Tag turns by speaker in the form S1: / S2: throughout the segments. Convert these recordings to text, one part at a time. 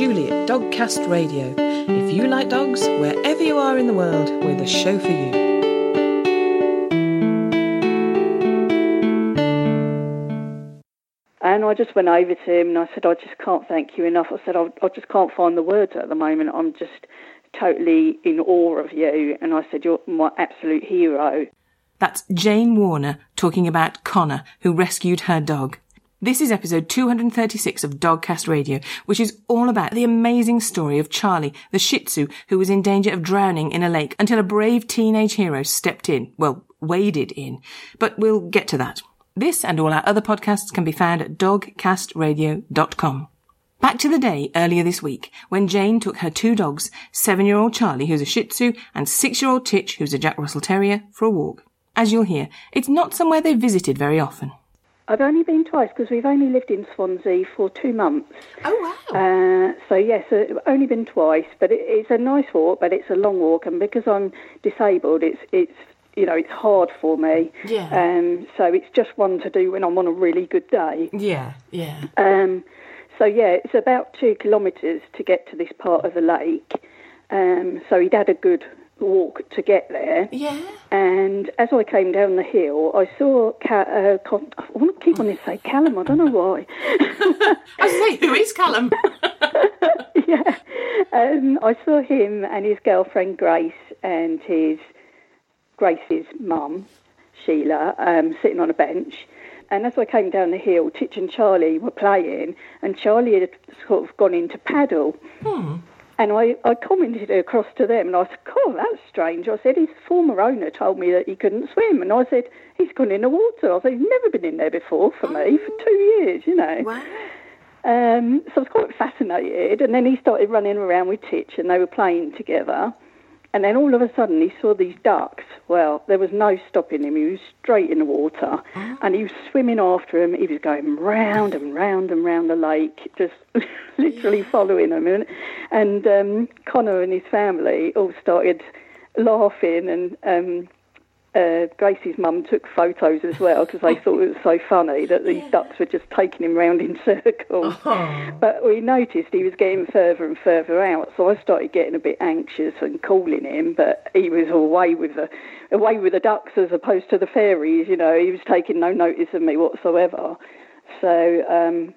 S1: Julie at Dogcast Radio. If you like dogs, wherever you are in the world, we're the show for you.
S2: And I just went over to him and I said, I just can't thank you enough. I said, I, I just can't find the words at the moment. I'm just totally in awe of you. And I said, You're my absolute hero.
S1: That's Jane Warner talking about Connor, who rescued her dog. This is episode 236 of Dogcast Radio, which is all about the amazing story of Charlie, the Shih Tzu, who was in danger of drowning in a lake until a brave teenage hero stepped in. Well, waded in. But we'll get to that. This and all our other podcasts can be found at dogcastradio.com. Back to the day earlier this week when Jane took her two dogs, seven-year-old Charlie, who's a Shih Tzu, and six-year-old Titch, who's a Jack Russell Terrier, for a walk. As you'll hear, it's not somewhere they've visited very often.
S2: I've only been twice because we've only lived in Swansea for two months.
S1: Oh, wow.
S2: Uh, so, yes, uh, only been twice, but it, it's a nice walk, but it's a long walk. And because I'm disabled, it's, it's you know, it's hard for me.
S1: Yeah.
S2: Um, so it's just one to do when I'm on a really good day.
S1: Yeah, yeah.
S2: Um, so yeah, it's about two kilometres to get to this part of the lake. Um, so he'd had a good walk to get there.
S1: Yeah.
S2: And as I came down the hill, I saw. Ca- uh, Con- I want to keep on to say Callum. I don't know why.
S1: I say, who is Callum?
S2: yeah. Um, I saw him and his girlfriend Grace and his Grace's mum, Sheila, um, sitting on a bench. And as I came down the hill, Titch and Charlie were playing, and Charlie had sort of gone into paddle. And I, I commented across to them, and I said, God, that's strange. I said, his former owner told me that he couldn't swim. And I said, he's gone in the water. I said, he's never been in there before for me, for two years, you know.
S1: Wow.
S2: Um, so I was quite fascinated. And then he started running around with Titch, and they were playing together. And then all of a sudden, he saw these ducks. Well, there was no stopping him. He was straight in the water, and he was swimming after him. He was going round and round and round the lake, just literally following them. And, and um, Connor and his family all started laughing, and um, uh, Gracie's mum took photos as well because they thought it was so funny that these ducks were just taking him round in circles. But we noticed he was getting further and further out, so I started getting a bit anxious and calling him. But he was away with the away with the ducks as opposed to the fairies. You know, he was taking no notice of me whatsoever. So. Um,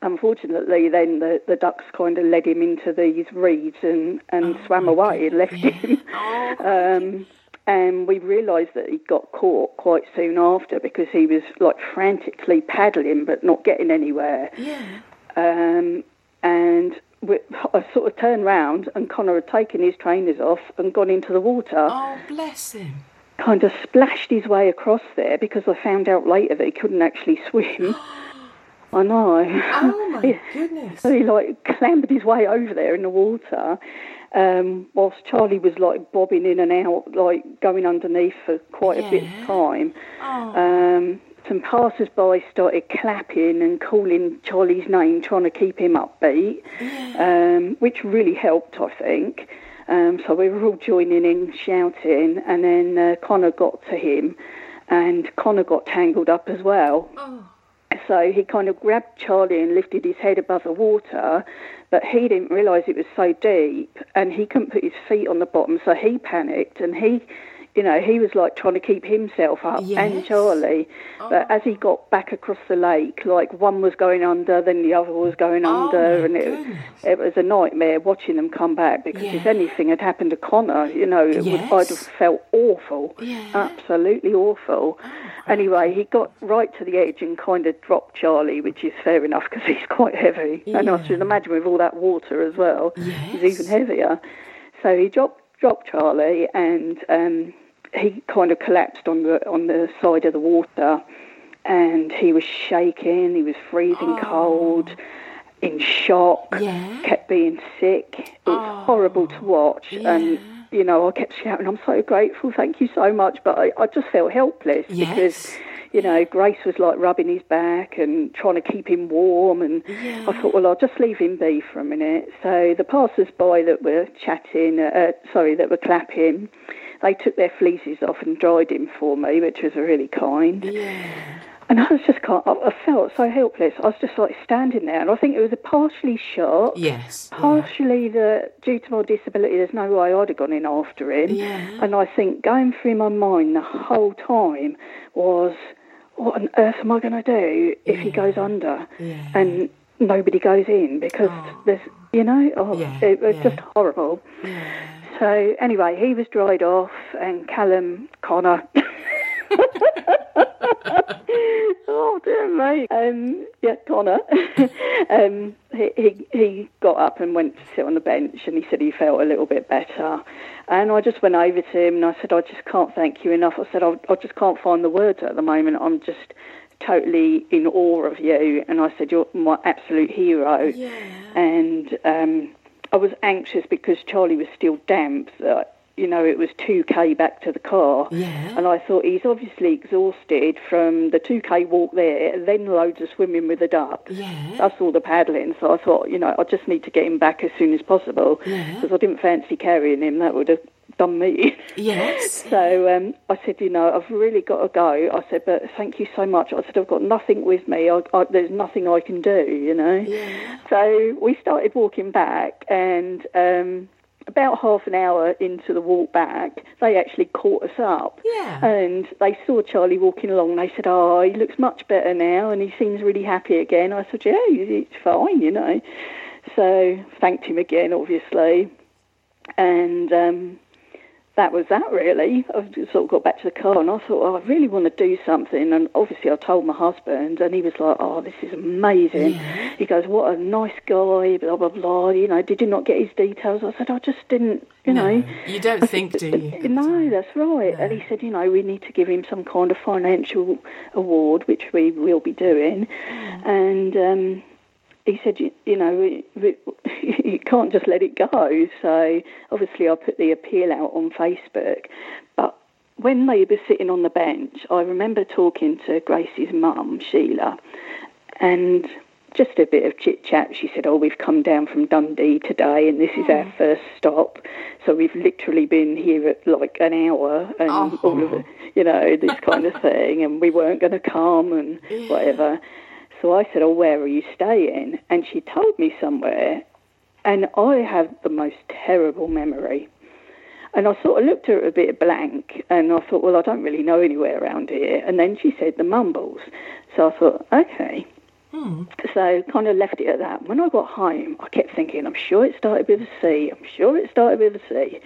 S2: Unfortunately, then the, the ducks kind of led him into these reeds and, and swam away and left him. Um, and we realised that he got caught quite soon after because he was like frantically paddling but not getting anywhere.
S1: Yeah.
S2: Um, and we, I sort of turned round and Connor had taken his trainers off and gone into the water.
S1: Oh, bless him.
S2: Kind of splashed his way across there because I found out later that he couldn't actually swim. I know.
S1: Oh, my goodness.
S2: So he like clambered his way over there in the water, um, whilst Charlie was like bobbing in and out, like going underneath for quite a bit of time.
S1: Oh.
S2: Um, some passers-by started clapping and calling Charlie's name, trying to keep him upbeat, um, which really helped, I think. Um, so we were all joining in, shouting, and then uh, Connor got to him, and Connor got tangled up as well.
S1: Oh.
S2: So he kind of grabbed Charlie and lifted his head above the water, but he didn't realise it was so deep and he couldn't put his feet on the bottom, so he panicked and he, you know, he was like trying to keep himself up and
S1: Yes.
S2: Charlie. But as he got back across the lake, like one was going under, then the other was going
S1: Oh,
S2: under, and it,
S1: goodness.
S2: it was a nightmare watching them come back because if anything had happened to Connor, you know, it would, I'd have felt awful,
S1: Yeah.
S2: absolutely awful. Anyway, he got right to the edge and kind of dropped Charlie, which is fair enough because he's quite heavy. And I
S1: Yeah.
S2: should imagine with all that water as well, he's even heavier. So he dropped dropped Charlie, and um, he kind of collapsed on the on the side of the water, and he was shaking. He was freezing cold, in shock.
S1: Yeah.
S2: Kept being sick. It was horrible to watch, and you know, I kept shouting, "I'm so grateful, thank you so much," but I, I just felt helpless
S1: Yes.
S2: because. You know, Grace was like rubbing his back and trying to keep him warm, and I thought, well, I'll just leave him be for a minute. So the passers-by that were chatting, uh, sorry, that were clapping, they took their fleeces off and dried him for me, which was really kind.
S1: Yeah.
S2: And I was just, kind of, I felt so helpless. I was just like standing there, and I think it was a partially shock.
S1: Yes. yeah.
S2: Partially that due to my disability, there's no way I'd have gone in after him.
S1: Yeah.
S2: And I think going through my mind the whole time was, what on earth am I going to do if he goes under?
S1: Yeah.
S2: And nobody goes in because oh. there's, you know, oh,
S1: Yeah,
S2: it was
S1: yeah.
S2: just horrible. So anyway, he was dried off, and Callum Connor. oh dear me. Um, yeah, Connor. um, he, he he got up and went to sit on the bench, and he said he felt a little bit better. And I just went over to him and I said, I just can't thank you enough. I said, I, I just can't find the words at the moment. I'm just totally in awe of you. And I said, you're my absolute hero.
S1: Yeah.
S2: And um, I was anxious because Charlie was still damp. That, you know, it was 2k back to the car.
S1: Yeah.
S2: And I thought he's obviously exhausted from the 2k walk there, then loads of swimming with the ducks.
S1: Yeah.
S2: That's all the paddling. So I thought, you know, I just need to get him back as soon as possible
S1: Yeah.
S2: because I didn't fancy carrying him. That would have done me.
S1: Yes.
S2: So um, I said, you know, I've really got to go. I said, but thank you so much. I said, I've got nothing with me. I, I, there's nothing I can do, you know.
S1: Yeah.
S2: So we started walking back, and um, about half an hour into the walk back, they actually caught us up.
S1: Yeah.
S2: And they saw Charlie walking along. They said, "Oh, he looks much better now, and he seems really happy again." I said, "Yeah, he's fine, you know." So thanked him again, obviously, and um, that was that really. I sort of got back to the car and I thought, oh, I really want to do something. And obviously, I told my husband, and he was like, oh, this is amazing. He goes, what a nice guy, blah, blah, blah. You know, did you not get his details? I said, I just didn't, you know.
S1: You don't think, do you?
S2: No, that's right. And he said, you know, we need to give him some kind of financial award, which we will be doing. And um, he said, you, you know, we, we, you can't just let it go. So obviously, I put the appeal out on Facebook. But when they were sitting on the bench, I remember talking to Gracie's mum, Sheila, and just a bit of chit chat. She said, "Oh, we've come down from Dundee today, and this is our hmm. first stop. So we've literally been here at like an hour, and
S1: Oh.
S2: all of oh. it, you know, this kind of thing. And we weren't going to come, and whatever." So I said, "Oh, where are you staying?" And she told me somewhere, and I have the most terrible memory. And I sort of looked at her a bit blank, and I thought, well, I don't really know anywhere around here. And then she said the Mumbles. So I thought, okay. So kind of left it at that. When I got home, I kept thinking, I'm sure it started with a C. I'm sure it started with a C.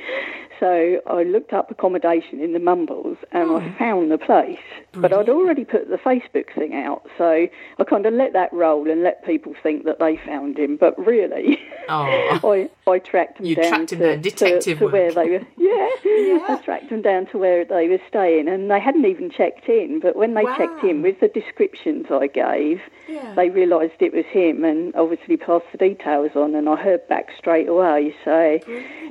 S2: So I looked up accommodation in the Mumbles and I mm. found the place. But I'd already put the Facebook thing out, so I kind of let that roll and let people think that they found him. But really,
S1: Oh.
S2: I, I tracked them
S1: You
S2: down
S1: tracked him
S2: to,
S1: down, detective
S2: to, to where they were. Yeah, I tracked them down to where they were staying, and they hadn't even checked in. But when they checked in with the descriptions I gave,
S1: Yeah.
S2: They realised it was him, and obviously passed the details on. And I heard back straight away. So,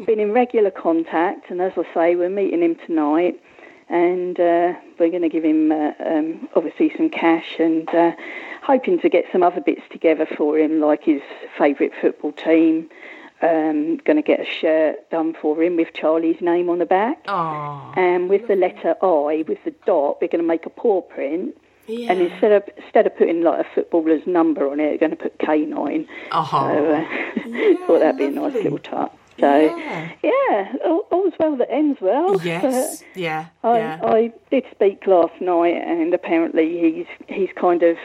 S2: been in regular contact, and as I say, we're meeting him tonight. And uh, we're going to give him uh, um, obviously some cash and uh, hoping to get some other bits together for him, like his favourite football team. Um, going to get a shirt done for him with Charlie's name on the back.
S1: Oh.
S2: And with the letter I, with the dot, we're going to make a paw print.
S1: Yeah.
S2: And instead of instead of putting like a footballer's number on it, we're going to put K9.
S1: Oh.
S2: So uh, thought that'd be a nice little touch. So
S1: Yeah.
S2: yeah, all, all's well that ends well.
S1: Yes. Yeah.
S2: I,
S1: yeah.
S2: I did speak last night, and apparently he's he's kind of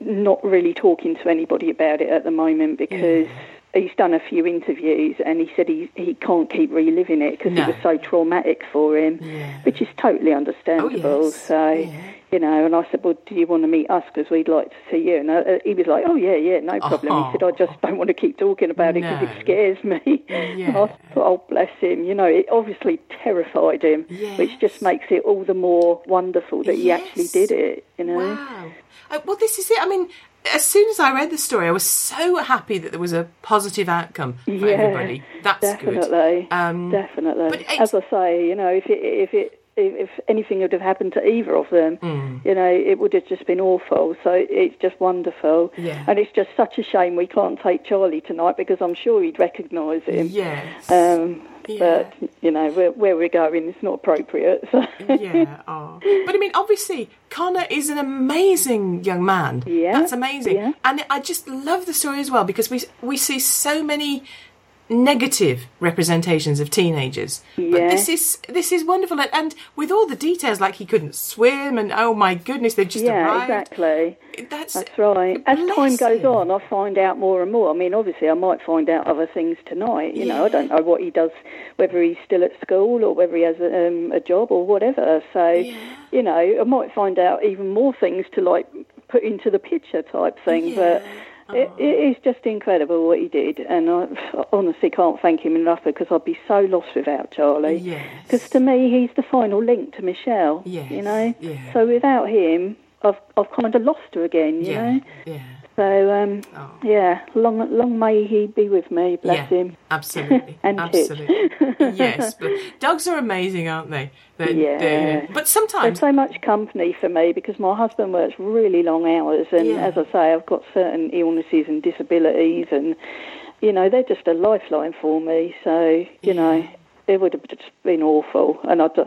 S2: not really talking to anybody about it at the moment because he's done a few interviews, and he said he he can't keep reliving it because
S1: No.
S2: it was so traumatic for him,
S1: Yeah.
S2: which is totally understandable.
S1: yes.
S2: So.
S1: Yeah.
S2: You know, and I said, "Well, do you want to meet us? Because we'd like to see you." And uh, he was like, "Oh yeah, yeah, no problem." He said, "I just don't want to keep talking about it because it scares me."
S1: Yeah.
S2: I thought, "Oh, bless him." You know, it obviously terrified him, which just makes it all the more wonderful that he actually did it. You know.
S1: Wow. Uh, well, this is it. I mean, as soon as I read the story, I was so happy that there was a positive outcome for
S2: Yeah,
S1: everybody. That's
S2: definitely,
S1: good. Um,
S2: definitely.
S1: but
S2: As I say, you know, if it if it if if anything would have happened to either of them,
S1: Mm.
S2: you know, it would have just been awful. So it's just wonderful,
S1: Yeah.
S2: and it's just such a shame we can't take Charlie tonight because I'm sure he'd recognise him.
S1: Yes.
S2: Um,
S1: Yeah.
S2: but you know where, where we're going it's not appropriate. So
S1: yeah. Oh. But I mean, obviously, Connor is an amazing young man.
S2: Yeah,
S1: That's amazing.
S2: yeah.
S1: And I just love the story as well because we we see so many negative representations of teenagers. But this is this is wonderful and, and with all the details like he couldn't swim and oh my goodness they've just
S2: yeah,
S1: arrived.
S2: exactly.
S1: That's
S2: That's right. As time goes on, I find out more and more. I mean, obviously, I might find out other things tonight. You know, I don't know what he does, whether he's still at school or whether he has um, a job or whatever. So, you know, I might find out even more things to like put into the picture type thing. But it, it is just incredible what he did, and I honestly can't thank him enough because I'd be so lost without Charlie.
S1: Yes.
S2: Because to me, he's the final link to Michelle.
S1: Yes,
S2: You know.
S1: yeah.
S2: So without him, I've I've kind of lost her again. You
S1: yeah.
S2: know.
S1: Yeah.
S2: So um,
S1: Oh.
S2: yeah, long long may he be with me. Bless
S1: yeah,
S2: him.
S1: Absolutely.
S2: And
S1: absolutely. yes. But dogs are amazing, aren't they? They're-
S2: Yeah.
S1: they're- but
S2: They're
S1: sometimes
S2: so much company for me because my husband works really long hours, and
S1: Yeah.
S2: as I say, I've got certain illnesses and disabilities, and you know they're just a lifeline for me. So you know it would have just been awful, and I, do,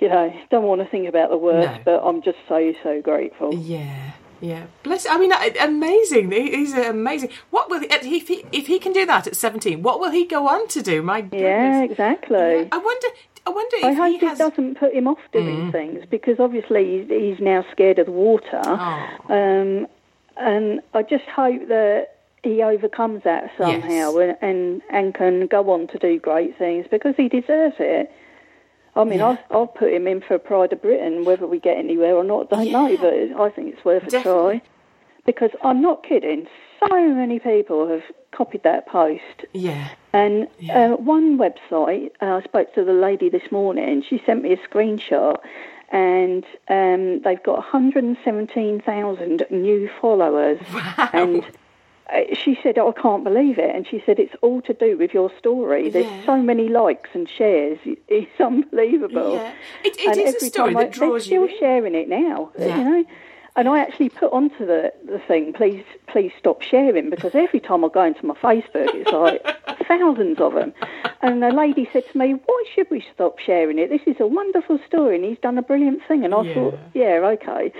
S2: you know, don't want to think about the worst,
S1: No.
S2: but I'm just so so grateful.
S1: Yeah, yeah. Bless. I mean, amazing. He's amazing. What will he, if he if he can do that at seventeen? What will he go on to do? My goodness.
S2: Yeah, exactly.
S1: I wonder. I wonder if
S2: I hope
S1: he
S2: it
S1: has. Mm.
S2: doesn't put him off doing things because obviously he's, he's now scared of the water.
S1: Oh.
S2: Um, and I just hope that he overcomes that somehow
S1: Yes.
S2: and, and and can go on to do great things because he deserves it. I mean,
S1: Yeah.
S2: I'll, I'll put him in for Pride of Britain, whether we get anywhere or not, don't know, but I think it's worth a try. Because I'm not kidding, so many people have copied that post.
S1: Yeah.
S2: And
S1: Yeah.
S2: uh, one website, uh, I spoke to the lady this morning. She sent me a screenshot, and um, they've got 117,000 new followers. And uh, Uh, she said, oh, "I can't believe it." And she said, "It's all to do with your story. There's
S1: Yeah.
S2: so many likes and shares. It's unbelievable."
S1: Yeah. It, it
S2: and
S1: is a story
S2: time I,
S1: that draws
S2: they're
S1: you.
S2: still
S1: in.
S2: sharing it now.
S1: Yeah.
S2: You know. And I actually put onto the, the thing, please please stop sharing, because every time I go into my Facebook, it's like thousands of them. And the lady said to me, why should we stop sharing it? This is a wonderful story, and he's done a brilliant thing. And I
S1: Yeah.
S2: thought, yeah, okay.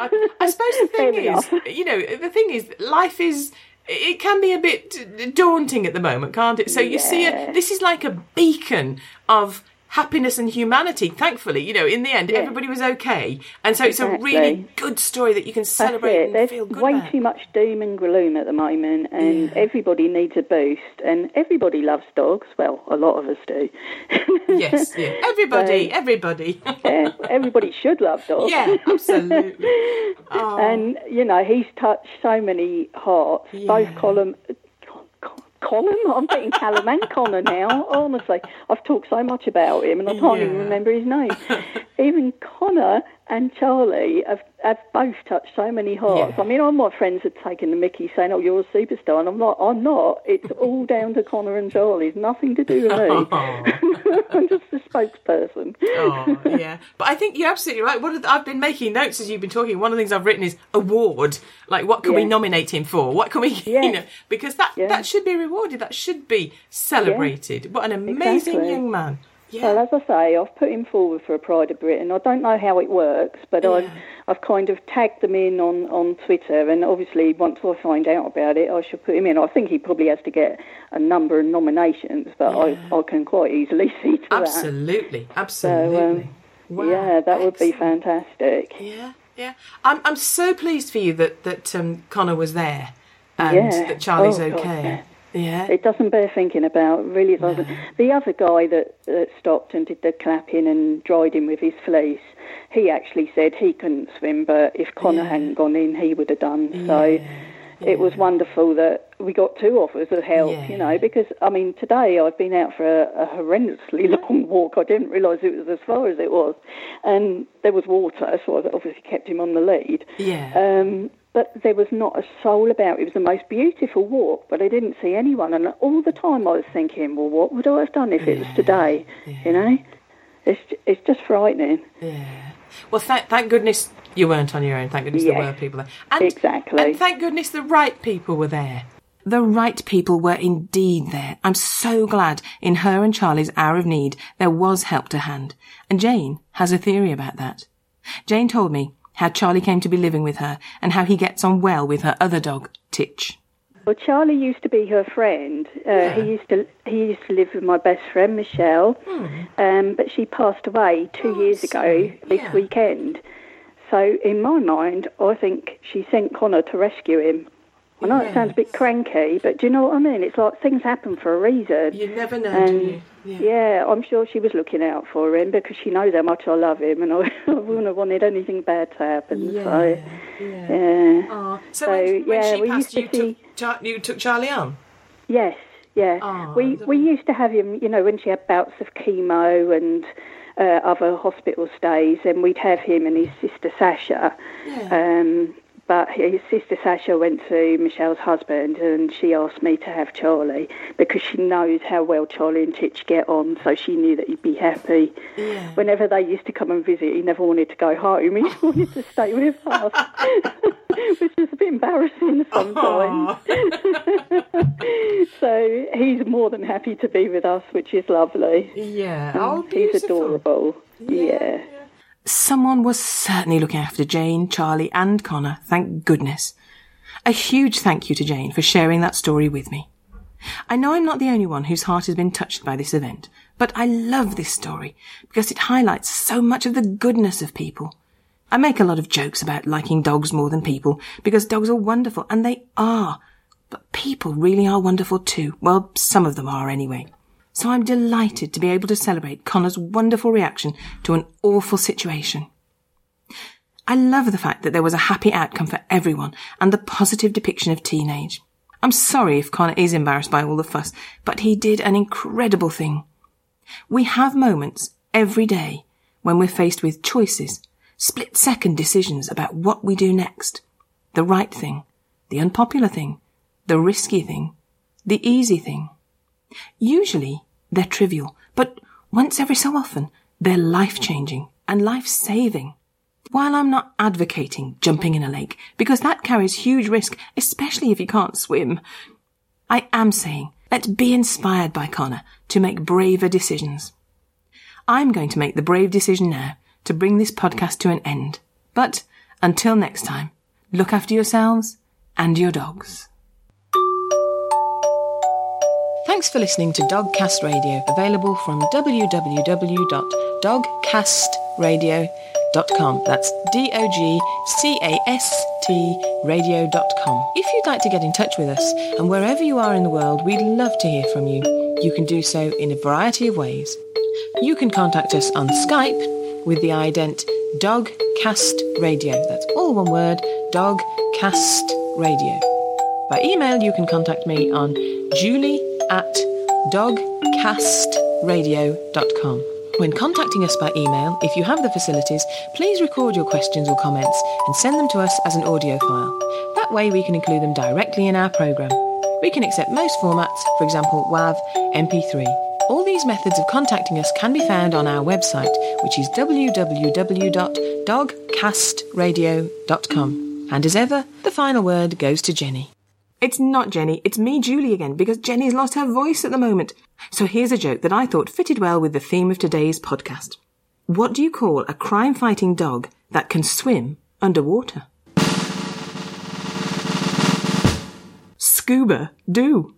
S1: I, I suppose the thing is,
S2: enough.
S1: you know, the thing is, life is. It can be a bit daunting at the moment, can't it? So you see, a, this is like a beacon of happiness and humanity. Thankfully, you know, in the end,
S2: Yeah.
S1: everybody was okay, and so it's a really good story that you can celebrate and
S2: There's
S1: feel good
S2: way
S1: about.
S2: too much doom and gloom at the moment, and
S1: Yeah.
S2: everybody needs a boost. And everybody loves dogs. Well, a lot of us do.
S1: Yes, yeah. Everybody,
S2: So-
S1: everybody.
S2: yeah, everybody should love dogs.
S1: yeah, absolutely. Oh,
S2: And you know, he's touched so many hearts. Both
S1: Yeah.
S2: Colin, Colin, I'm thinking Callum and Connor now. Honestly, I've talked so much about him, and I can't even remember his name. even Connor and Charlie have, have both touched so many hearts.
S1: Yeah.
S2: I mean, all my friends had taken the Mickey, saying, "Oh, you're a superstar," and I'm like, "I'm not. It's all down to Connor and Charlie. It's nothing to do with me. Oh. I'm just a spokesperson."
S1: Oh, yeah. But I think you're absolutely right. Of the, I've been making notes as you've been talking. One of the things I've written is award. Like, what can we nominate him for? What can we,
S2: Yeah.
S1: you know, because that,
S2: Yeah.
S1: that should be rewarded. That should be celebrated. What an amazing
S2: Exactly.
S1: young man. Yeah.
S2: Well, as I say, I've put him forward for a Pride of Britain. I don't know how it works, but I've, I've kind of tagged them in on, on Twitter, and obviously once I find out about it, I shall put him in. I think he probably has to get a number of nominations, but I, I can quite easily see to that.
S1: absolutely. Absolutely. wow.
S2: um, Yeah, that would be fantastic.
S1: Yeah, yeah. I'm I'm so pleased for you that that um, Connor was there and
S2: Yeah.
S1: that Charlie's
S2: Oh,
S1: okay.
S2: yeah.
S1: Yeah.
S2: It doesn't bear thinking about, really doesn't. The other guy that, that stopped and did the clapping and dried him with his fleece, he actually said he couldn't swim, but if Connor
S1: Yeah.
S2: hadn't gone in, he would have done. So it was wonderful that we got two offers of help,
S1: Yeah.
S2: you know, because, I mean, today I've been out for a, a horrendously long walk. I didn't realise it was as far as it was. And there was water, so I obviously kept him on the lead.
S1: Yeah.
S2: Um, but there was not a soul about. It was the most beautiful walk, but I didn't see anyone. And all the time I was thinking, well, what would I have done if it was today? You know, it's it's just frightening.
S1: Yeah. Well, thank thank goodness you weren't on your own. Thank goodness there were people there. And,
S2: Exactly.
S1: And thank goodness the right people were there. The right people were indeed there. I'm so glad in her and Charlie's hour of need there was help to hand. And Jane has a theory about that. Jane told me how Charlie came to be living with her and how he gets on well with her other dog, Titch.
S2: Well, Charlie used to be her friend. Uh, yeah. He used to he used to live with my best friend Michelle, hmm. um, but she passed away two oh, years ago this yeah. weekend. So in my mind, I think she sent Connor to rescue him. I know yes. it sounds a bit cranky, but do you know what I mean? It's like things happen for a reason.
S1: You never know, and, do you?
S2: Yeah. yeah. I'm sure she was looking out for him because she knows how much I love him, and I, I wouldn't have wanted anything bad to happen. Yeah, so, yeah. yeah.
S1: Oh. So, so when, when yeah, we passed, used to you, see... took Char- you took Charlie on?
S2: Yes, yeah. Oh, we we used to have him, you know, when she had bouts of chemo and uh, other hospital stays, and we'd have him and his sister Sasha. Yeah. Um, but his sister Sasha went to Michelle's husband and she asked me to have Charlie because she knows how well Charlie and Titch get on, so she knew that he'd be happy. Yeah. Whenever they used to come and visit, he never wanted to go home. He wanted to stay with us, which is a bit embarrassing sometimes. so he's more than happy to be with us, which is lovely.
S1: Yeah, mm,
S2: oh, he's adorable. yeah. yeah.
S1: Someone was certainly looking after Jane, Charlie, and Connor, thank goodness. A huge thank you to Jane for sharing that story with me. I know I'm not the only one whose heart has been touched by this event, but I love this story because it highlights so much of the goodness of people. I make a lot of jokes about liking dogs more than people because dogs are wonderful, and they are. But people really are wonderful too. Well, some of them are anyway so I'm delighted to be able to celebrate Connor's wonderful reaction to an awful situation. I love the fact that there was a happy outcome for everyone and the positive depiction of teenage. I'm sorry if Connor is embarrassed by all the fuss, but he did an incredible thing. We have moments every day when we're faced with choices, split second decisions about what we do next. The right thing, the unpopular thing, the risky thing, the easy thing. Usually they're trivial, but once every so often, they're life changing and life saving. While I'm not advocating jumping in a lake, because that carries huge risk, especially if you can't swim, I am saying let's be inspired by Connor to make braver decisions. I'm going to make the brave decision now to bring this podcast to an end. But until next time, look after yourselves and your dogs. Thanks for listening to Dogcast Radio, available from www.dogcastradio.com. That's D-O-G-C-A-S-T radio.com. If you'd like to get in touch with us, and wherever you are in the world, we'd love to hear from you. You can do so in a variety of ways. You can contact us on Skype with the ident Dogcast Radio. That's all one word, Dogcast Radio. By email, you can contact me on julie at dogcastradio.com. When contacting us by email, if you have the facilities, please record your questions or comments and send them to us as an audio file. That way we can include them directly in our programme. We can accept most formats, for example WAV, MP3. All these methods of contacting us can be found on our website, which is www.dogcastradio.com. And as ever, the final word goes to Jenny. It's not Jenny, it's me, Julie, again, because Jenny's lost her voice at the moment. So here's a joke that I thought fitted well with the theme of today's podcast. What do you call a crime fighting dog that can swim underwater? Scuba do.